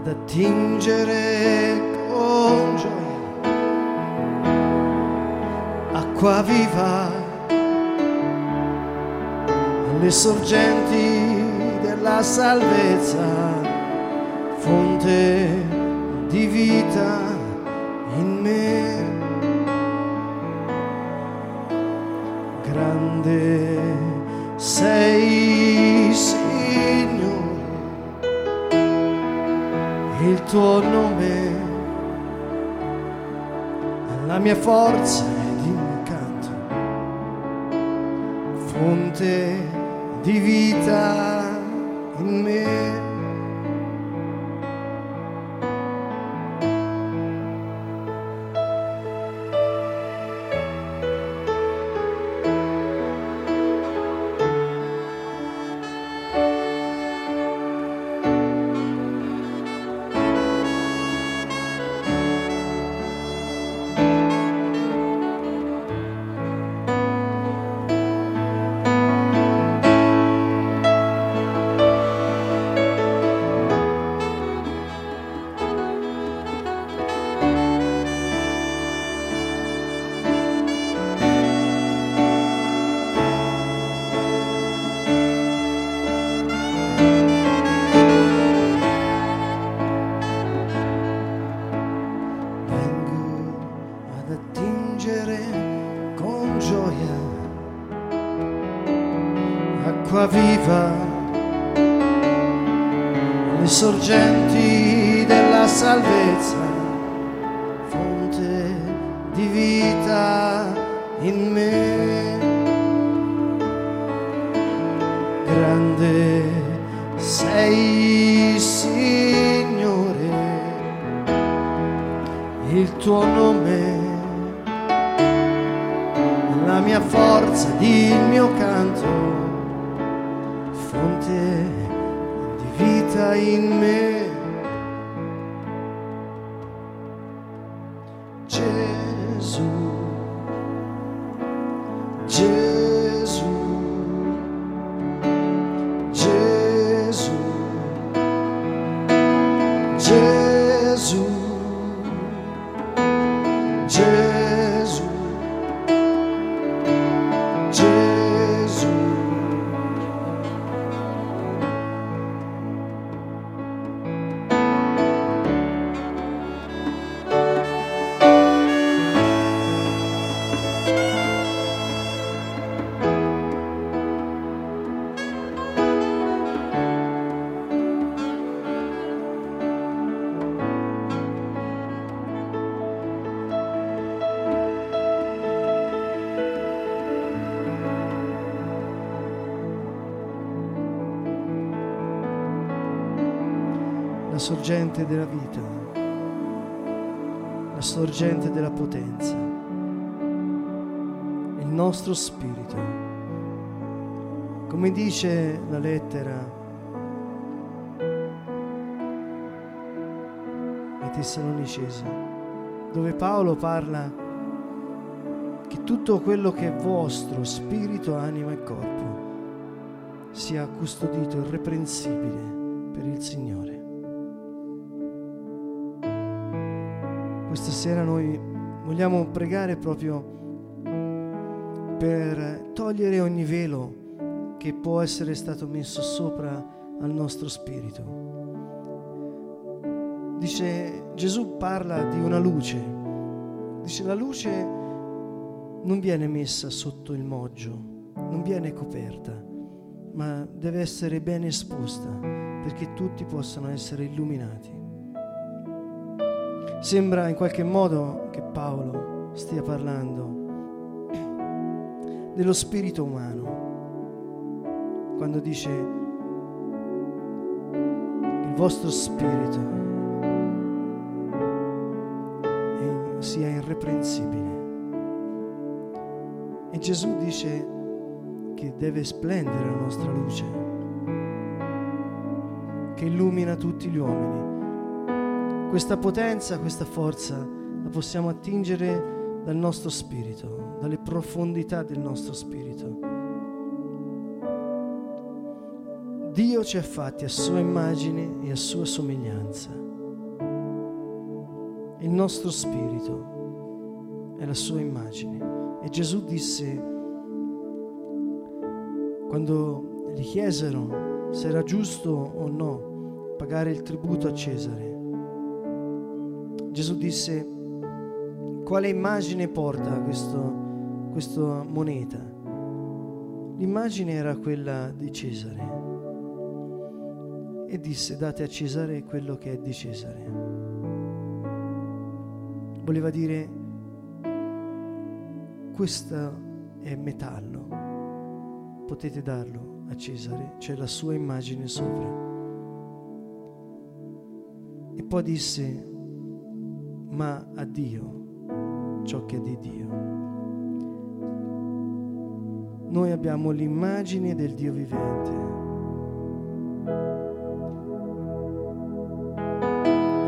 ad attingere con gioia acqua viva alle sorgenti della salvezza, fonte di vita in me. Grande sei, tuo nome la mia forza ed il mio canto, fonte di vita di vita in me grande sei Signore il tuo nome, la mia forza il mio canto, fonte di vita in me. Sorgente della vita, la sorgente della potenza, il nostro spirito. Come dice la lettera ai Tessalonicesi, dove Paolo parla che tutto quello che è vostro, spirito, anima e corpo, sia custodito irreprensibile per il Signore. Questa sera noi vogliamo pregare proprio per togliere ogni velo che può essere stato messo sopra al nostro spirito. Dice Gesù parla di una luce. Dice la luce non viene messa sotto il moggio, non viene coperta, ma deve essere ben esposta perché tutti possano essere illuminati. Sembra in qualche modo che Paolo stia parlando dello spirito umano quando dice il vostro spirito sia irreprensibile. E Gesù dice che deve splendere la nostra luce, che illumina tutti gli uomini. Questa potenza, questa forza la possiamo attingere dal nostro spirito, dalle profondità del nostro spirito. Dio ci ha fatti a sua immagine e a sua somiglianza. Il nostro spirito è la sua immagine. E Gesù disse, quando gli chiesero se era giusto o no pagare il tributo a Cesare, Gesù disse, quale immagine porta questo, questa moneta? L'immagine era quella di Cesare e disse date a Cesare quello che è di Cesare. Voleva dire questo è metallo, potete darlo a Cesare, c'è la sua immagine sopra. E poi disse ma a Dio ciò che è di Dio. Noi abbiamo l'immagine del Dio vivente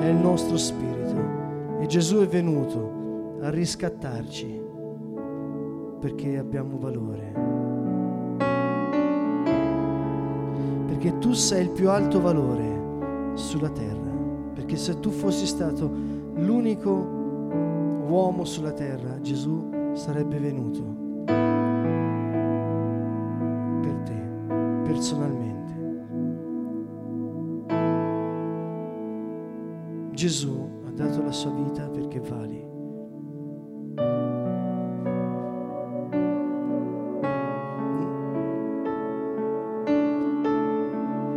è il nostro spirito e Gesù è venuto a riscattarci perché abbiamo valore. Perché tu sei il più alto valore sulla terra. Perché se tu fossi stato l'unico uomo sulla terra, Gesù sarebbe venuto per te, personalmente. Gesù ha dato la sua vita perché vali.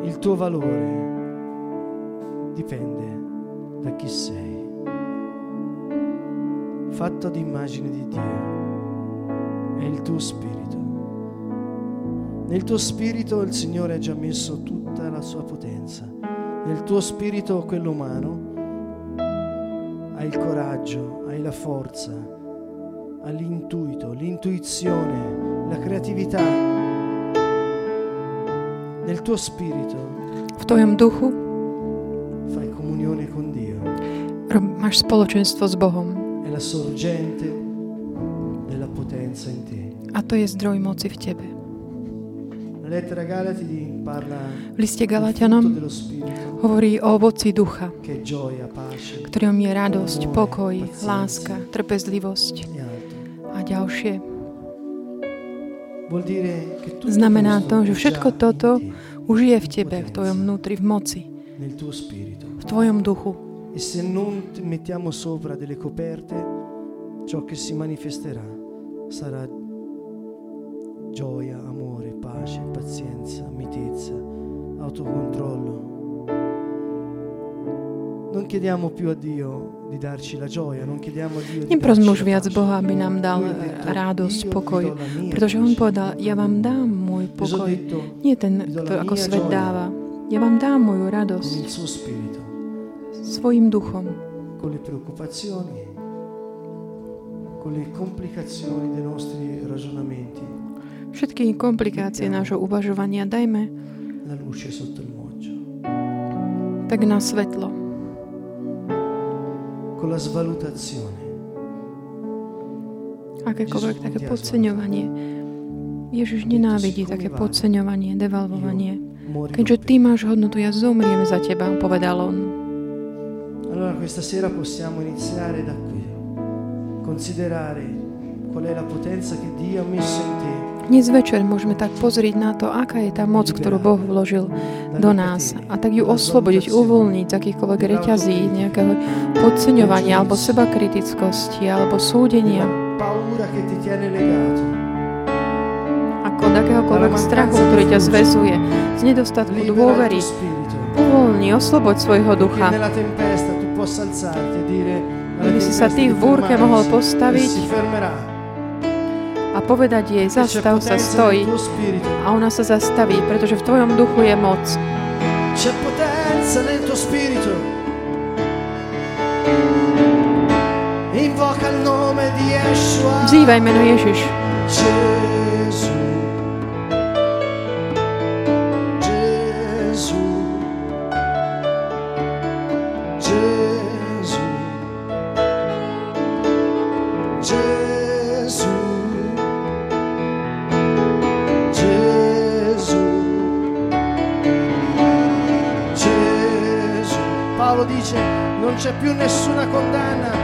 Il tuo valore dipende da chi sei, fatto ad immagine di Dio, è il tuo spirito. Nel tuo spirito il Signore ha già messo tutta la sua potenza. Nel tuo spirito, quello umano, hai il coraggio, hai la forza, hai l'intuito, l'intuizione, la creatività. Nel tuo spirito v tvojom duchu fai comunione con Dio. máš spoločenstvo s Bohom. A to je zdroj moci v tebe. V liste Galatianom hovorí o ovoci ducha, ktorým je radosť, pokoj, láska, trpezlivosť e a ďalšie. Znamená to, že všetko toto už je v tebe, v tvojom vnútri, v moci, v tvojom duchu. E se non mettiamo sopra delle coperte, ciò che si manifesterà sarà gioia, amore, pace, pazienza, mitezza, autocontrollo. Neprosme už viac Boha, aby nám dal radosť, pokoj, pretože On povedal, ja vám dám môj pokoj, nie ten, to, ako svet dáva. Ja vám dám moju radosť svojim duchom, con le preoccupazioni, con le complicazioni dei nostri ragionamenti, Všetky komplikácie nášho uvažovania dajme la luce sotto il moggio, tak na svetlo. con la svalutazione. Akékoľvek také podceňovanie. Ježiš nenávidí také podceňovanie, devalvovanie. Keďže ty máš hodnotu, ja zomriem za teba, povedal on. Questa sera possiamo iniziare da qui, considerare qual è la potenza che Dio ha messo in te. Dnes večer môžeme tak pozrieť na to, aká je tá moc, ktorú Boh vložil do nás. A tak ju oslobodiť, uvoľniť z akýchkoľvek reťazí, nejakého podceňovania alebo seba kritickosti alebo súdenia, ako od akéhokoľvek strachu, ktorý ťa zväzuje, z nedostatku dôvery. Uvoľni, osloboď svojho ducha. Aby si sa di v búrke mohol postaviť si fermerà. a povedať jej, c'è zastav sa, potenza stoj. nel tuo spirito. A ona sa zastaví, pretože v tvojom duchu je moc. C'è potenza nel tuo spirito. Invoca il nome di Yeshua. Vzývaj meno Ježiš. Gesù.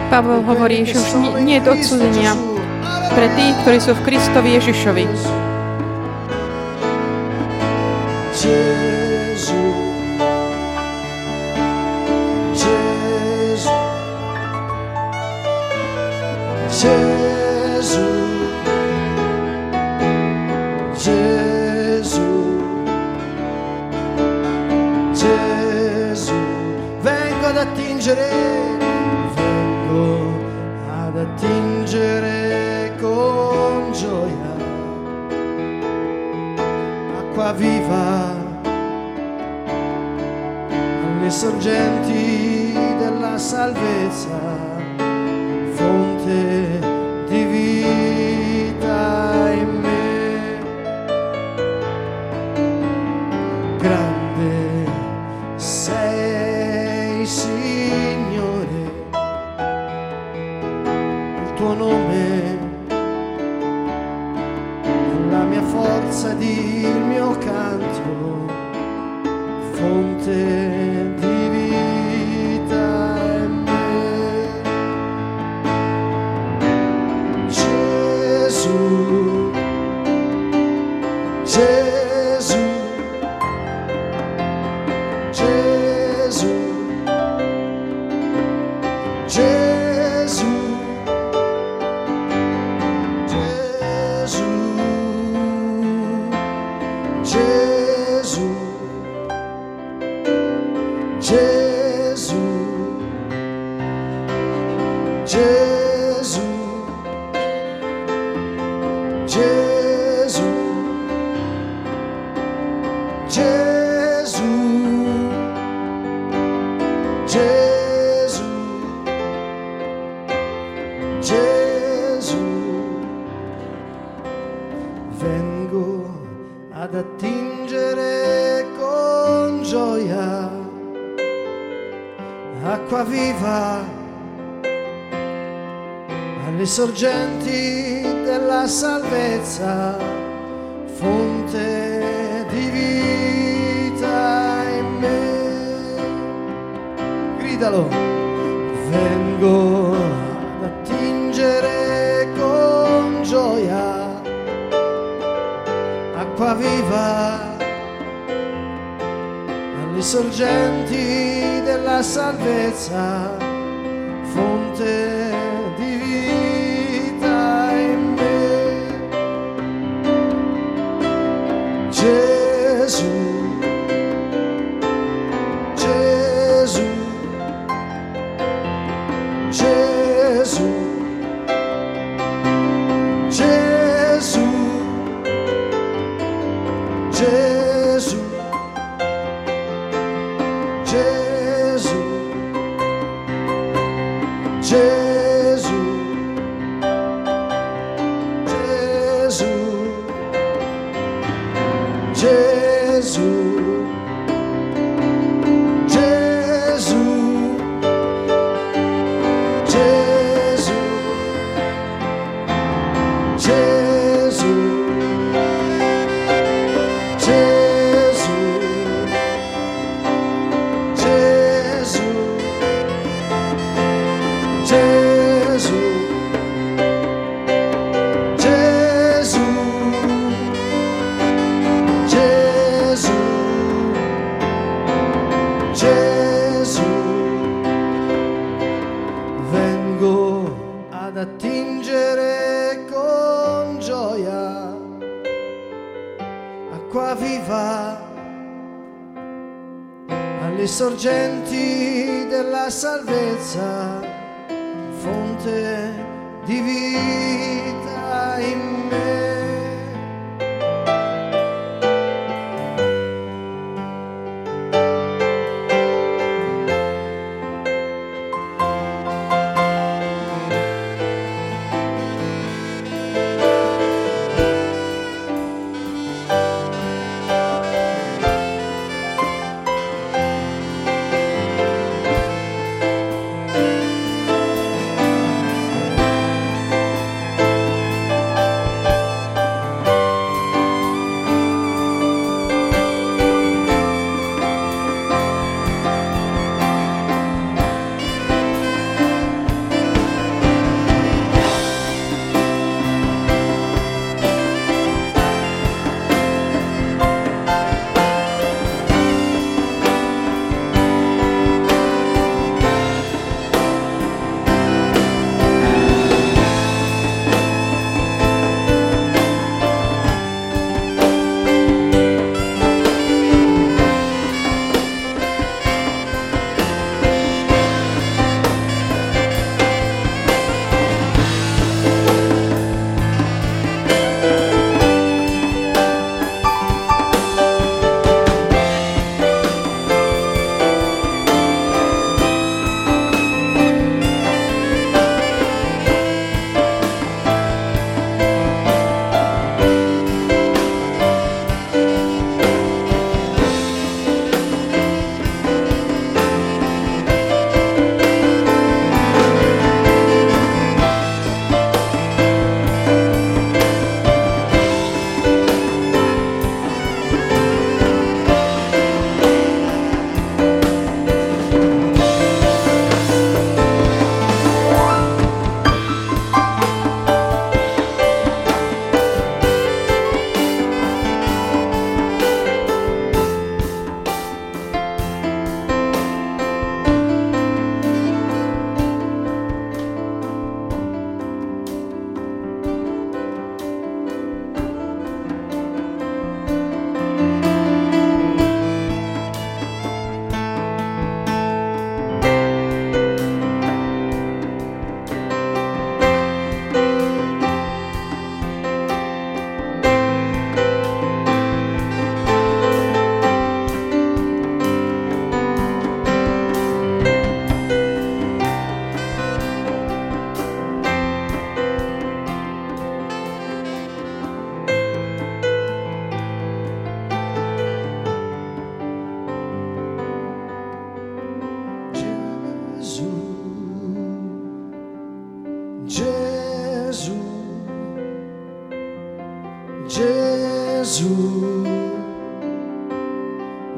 Pavel hovorí, že už nie, je odsúdenia pre tých, ktorí sú v Kristovi Ježišovi. acqua viva alle sorgenti della salvezza, fonte di vita in me. Gridalo, vengo ad attingere con gioia acqua viva alle sorgenti della salvezza, fonte Gesù,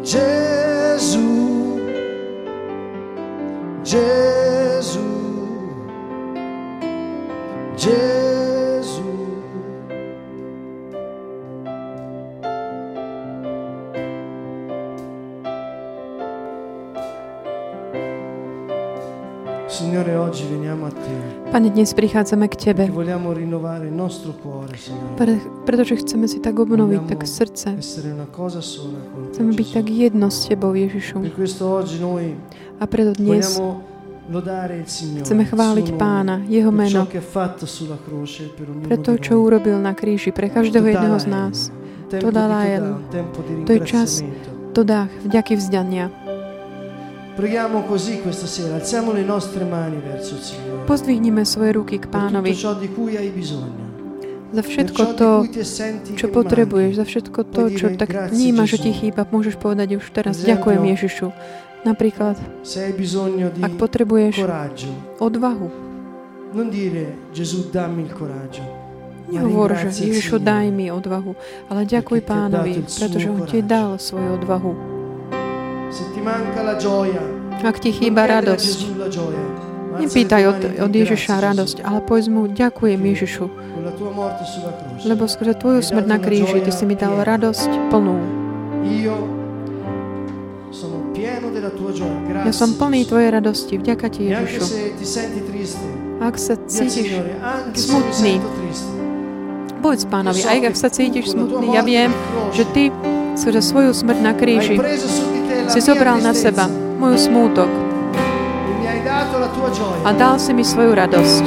Gesù, Gesù, dnes prichádzame k Tebe, pre, pretože chceme si tak obnoviť tak srdce. Chceme byť tak jedno s Tebou, Ježišu. A preto dnes chceme chváliť Pána, Jeho meno, pre to, čo urobil na kríži, pre každého jedného z nás. To di To je čas. To dá vďaky vzdania. Preghiamo così questa sera, alziamo le nostre mani verso il Signore. Pozdvihnime svoje ruky k Per Pánovi tutto ciò di cui hai bisogno. za všetko to, čo potrebuješ, za všetko to, čo tak vnímaš, že ti chýba. Môžeš povedať už teraz, ďakujem Ježišu. Napríklad, ak potrebuješ odvahu, nehovor, že Ježišu daj mi odvahu, ale ďakuj Pánovi, pretože On ti dal svoju odvahu. Ak ti chýba radosť, nepýtaj od, od Ježiša radosť, ale povedz mu, ďakujem Ježišu, lebo skrze Tvoju smrť na kríži Ty si mi dal radosť plnú. Ja som plný. Tvojej radosti. Vďaka Ti, E Ježišu. Ak sa cítiš smutný, triste, povedz Pánovi, aj ak sa cítiš smutný, ja viem, že Ty skrze svoju smrť na kríži si zobral na seba moju smútok a dal si mi svoju radosť.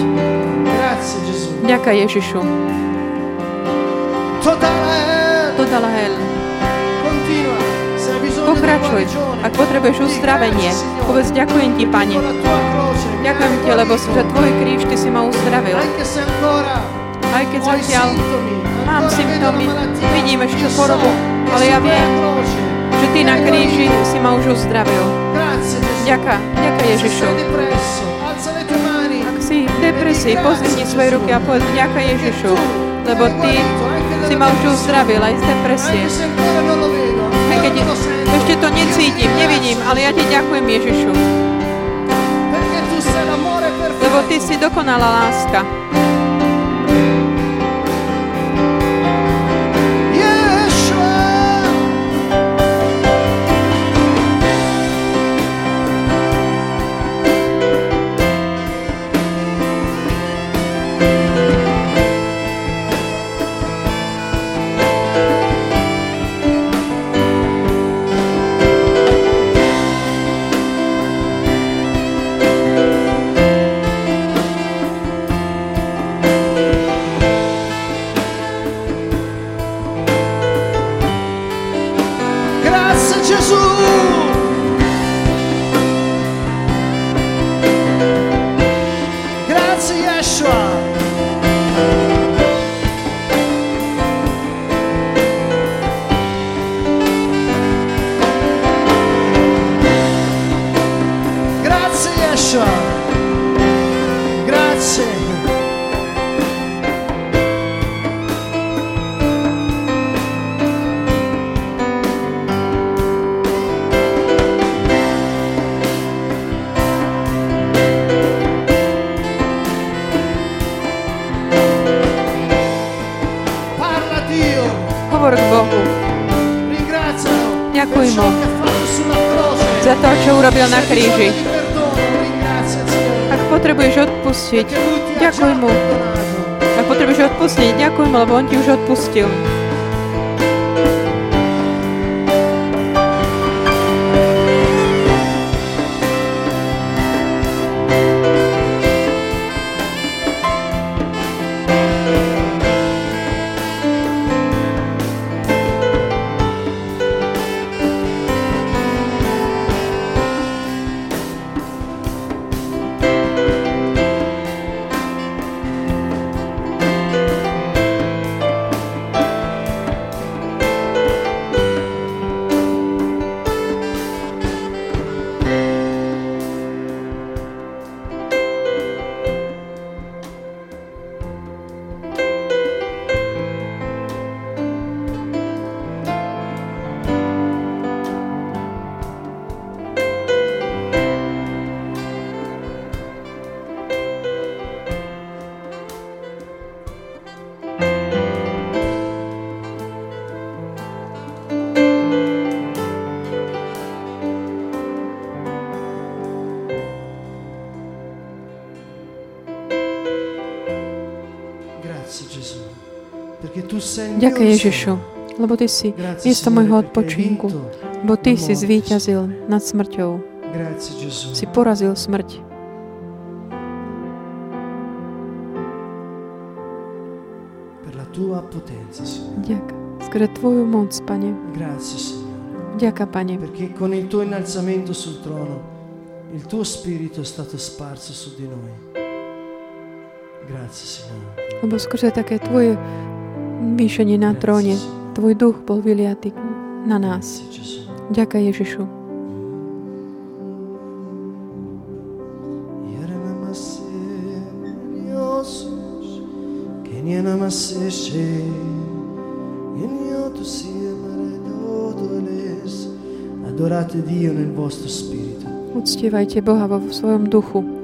Ďaká Ježišu. Pokračuj. Ak potrebuješ uzdravenie, povedz ďakujem Ti, Pane. Ďakujem Ti, lebo že Tvoj kríž Ty si ma uzdravil. Aj keď zatiaľ mám symptómy, vidím ešte chorobu, ale ja viem, že Ty na kríži si ma už uzdravil. Ďaká, ďaká Ježišu. Ak si v depresii, pozdvihni svoje ruky a povedz ďaká Ježišu, lebo Ty si ma už uzdravil aj z depresie. Aj keď ešte to necítim, nevidím, ale ja Ti ďakujem Ježišu, lebo. Ty si dokonalá láska. Hovor k Bohu Ďakuj mu. za to, čo urobil na kríži. Ak potrebuješ odpustiť, ďakuj mu. Ak potrebuješ odpustiť, ďakuj mu, lebo on ti už odpustil. Ďakujem Ježišu, lebo Ty si miesto môjho odpočinku, lebo Ty si zvíťazil nad smrťou. Si porazil smrť. Ďakujem. Skrze Tvoju moc, Pane. Ďakujem, Pane. Perché con il tuo innalzamento sul trono il tuo spirito è stato sparso su di noi. Grazie, Signore. Lebo skrze také Tvoje vyšenie na tróne. Tvoj duch bol vyliatý na nás. Ďakujem Ježišu. Uctievajte Boha vo svojom duchu.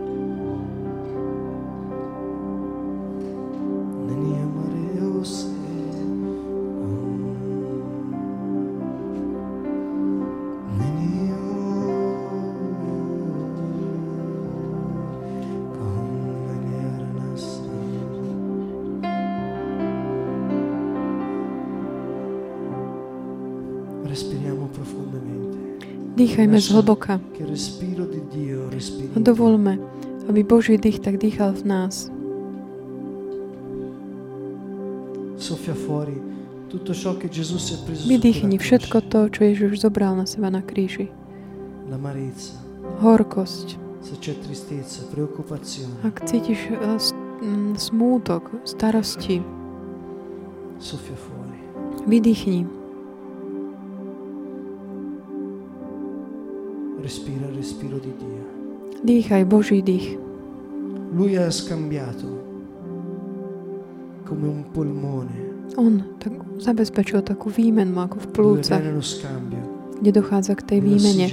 Dýchajme zhlboka a dovolme, aby Boží dých tak dýchal v nás. Vydýchni všetko to, čo Ježiš zobral na seba na kríži. Horkosť. Ak cítiš eh, mm, smútok, starosti, vydýchni. Respira il respiro di Dio. Dýchaj Boží dých. Lui ha scambiato come un polmone. On tak zabezpečil takú výmenu ako v plúcach, kde dochádza k tej výmene,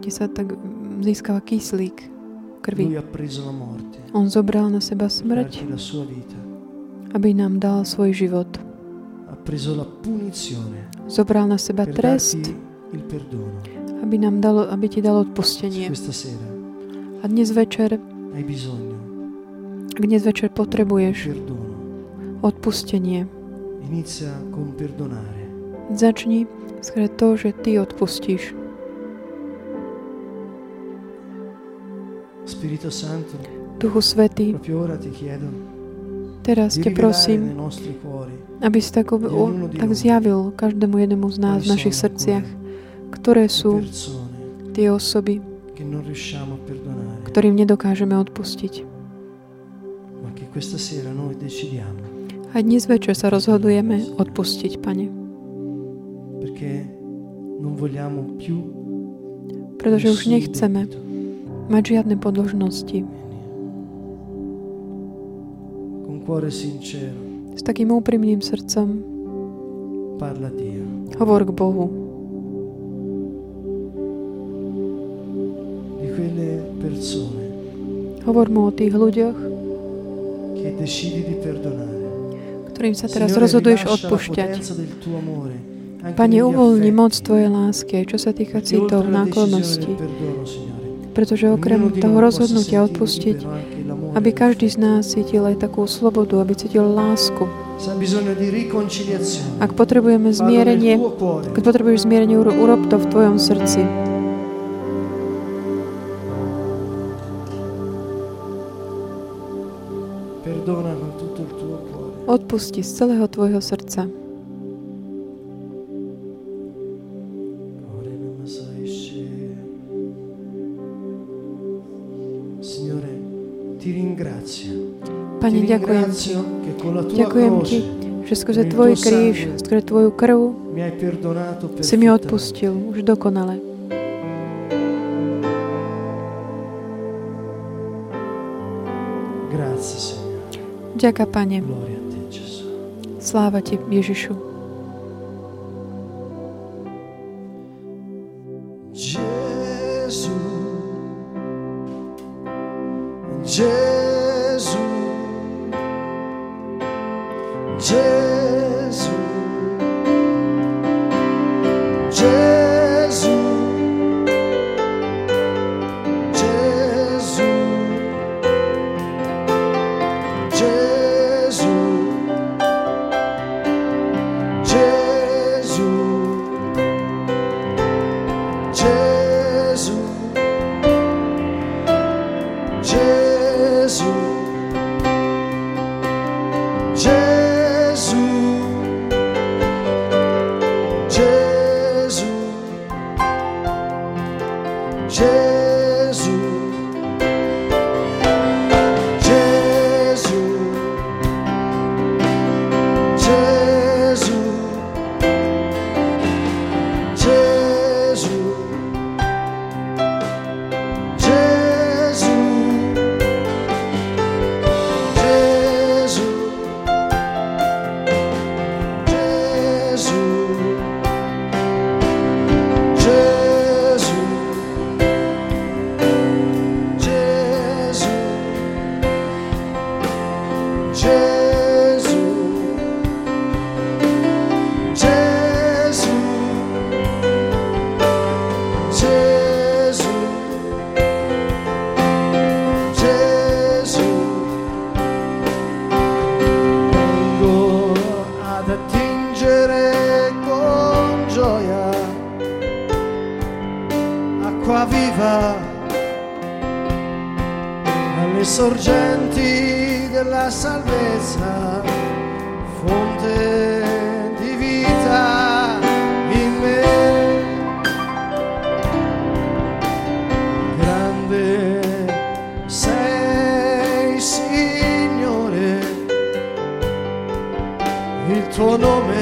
kde sa tak získava kyslík krvi. On zobral na seba smrť, aby nám dal svoj život. Zobral na seba trest, perdono. aby, nám dalo, aby ti dal Se odpustenie. questa sera A dnes večer, hai bisogno dnes večer potrebuješ perdono, odpustenie, inizia con perdonare. začni skrze to, že ty odpustíš. Spirito Santo, Duchu Svetý, proprio ora ti chiedo teraz te prosím, aby si tak, tak zjavil každému jednému z nás v našich srdciach, ktoré sú tie osoby, ktorým nedokážeme odpustiť. A dnes večer sa rozhodujeme odpustiť, Pane, pretože už nechceme mať žiadne podložnosti. S takým úprimným srdcom hovor k Bohu. Hovor mu o tých ľuďoch, ktorým sa teraz rozhoduješ odpúšťať. Pane, uvoľni moc Tvojej lásky, čo sa týka citov, náklonnosti. Pretože okrem toho rozhodnutia odpustiť, aby každý z nás cítil aj takú slobodu, aby cítil lásku. Ak potrebujeme zmierenie, keď potrebuješ zmierenie, uro- urob to v Tvojom srdci. Odpusti z celého Tvojho srdca. Pane, ďakujem Ti. Ďakujem Ti, že skrze Tvoj kríž, skrze Tvoju krv si mi odpustil už dokonale. Ďaká, Pane. Gloria. Sláva Ti, Ježišu. Viva alle sorgenti della salvezza, fonte di vita in me. Grande sei, Signore, il tuo nome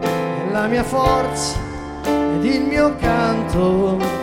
è la mia forza il mio canto,